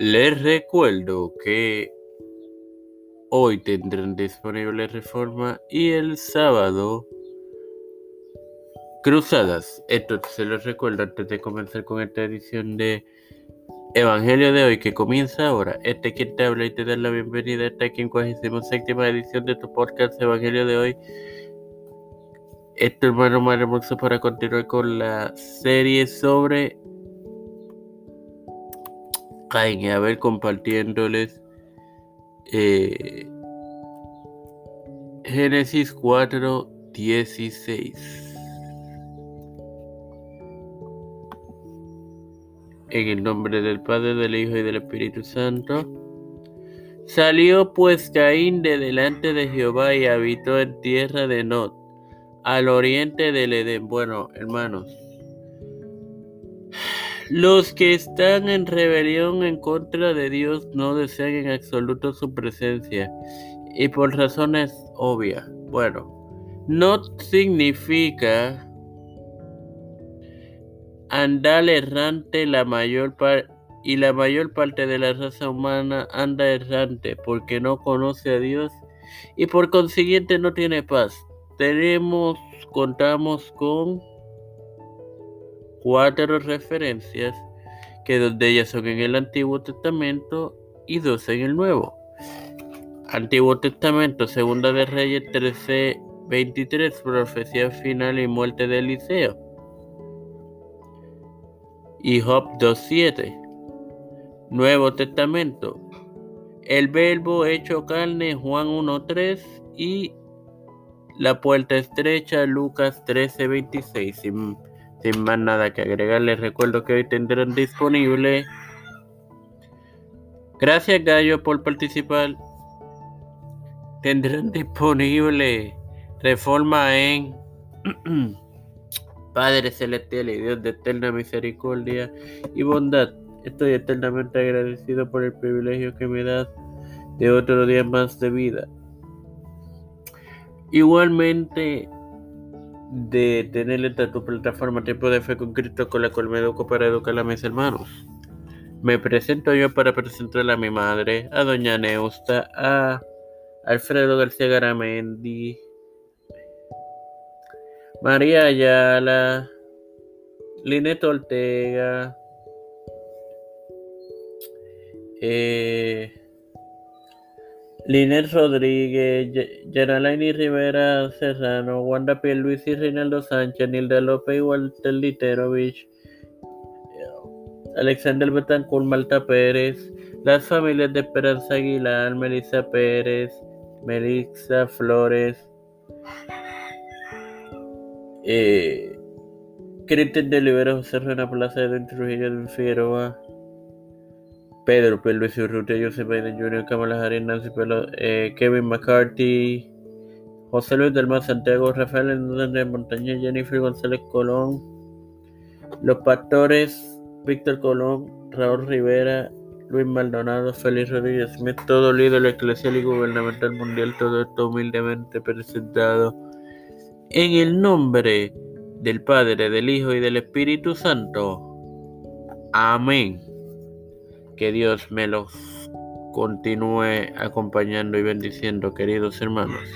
Les recuerdo que hoy tendrán disponible Reforma y el sábado Cruzadas. Esto se los recuerdo antes de comenzar con esta edición de Evangelio de hoy que comienza ahora. Este quien te habla y te da la bienvenida a esta 57 edición de tu podcast Evangelio de hoy. Esto hermano más hermoso para continuar con la serie sobre A ver compartiéndoles eh, Génesis 4, 16. En el nombre del Padre, del Hijo y del Espíritu Santo. Salió pues Caín de delante de Jehová y habitó en tierra de Nod, al oriente del Edén. Bueno, hermanos, los que están en rebelión en contra de Dios no desean en absoluto su presencia y por razones obvias. Bueno, no significa andar errante la mayor y la mayor parte de la raza humana anda errante porque no conoce a Dios y por consiguiente no tiene paz. Tenemos, contamos con cuatro referencias, que dos de ellas son en el Antiguo Testamento y dos en el Nuevo. Antiguo Testamento, Segunda de Reyes 13, 23, profecía final y muerte de Eliseo. Y Job 2.7. Nuevo Testamento. El verbo hecho carne, Juan 1.3 y la puerta estrecha, Lucas 13.26. Sin más nada que agregar, les recuerdo que hoy tendrán disponible. Gracias Gallo por participar. Tendrán disponible reforma en Padre Celestial y Dios de eterna misericordia y bondad. Estoy eternamente agradecido por el privilegio que me das de otro día más de vida. Igualmente, de tener esta tu plataforma Tiempo de Fe con Cristo con la cual me educo para educar a mis hermanos. Me presento yo para presentarle a mi madre, a doña Neusta, a Alfredo García Garamendi, María Ayala, Linet Ortega, eh, Liner Rodríguez, Geralaini Rivera Serrano, Wanda Luis y Reinaldo Sánchez, Nilda López y Walter Literovich, Alexander Betancourt, Malta Pérez, las familias de Esperanza Aguilar, Melissa Pérez, Melissa Flores, eh, Cristian de Libero, José Rena Plaza de Trujillo de Figueroa, Pedro P. Luis Urrutia, Joseph Biden Jr., Kamala Nancy Pelo, eh, Kevin McCarthy, José Luis del Mar Santiago, Rafael Hernández Montaña, Jennifer González Colón, Los Pastores, Víctor Colón, Raúl Rivera, Luis Maldonado, Félix Rodríguez Smith, todo líder eclesial y gubernamental mundial, todo esto humildemente presentado en el nombre del Padre, del Hijo y del Espíritu Santo. Amén. Que Dios me los continúe acompañando y bendiciendo, queridos hermanos.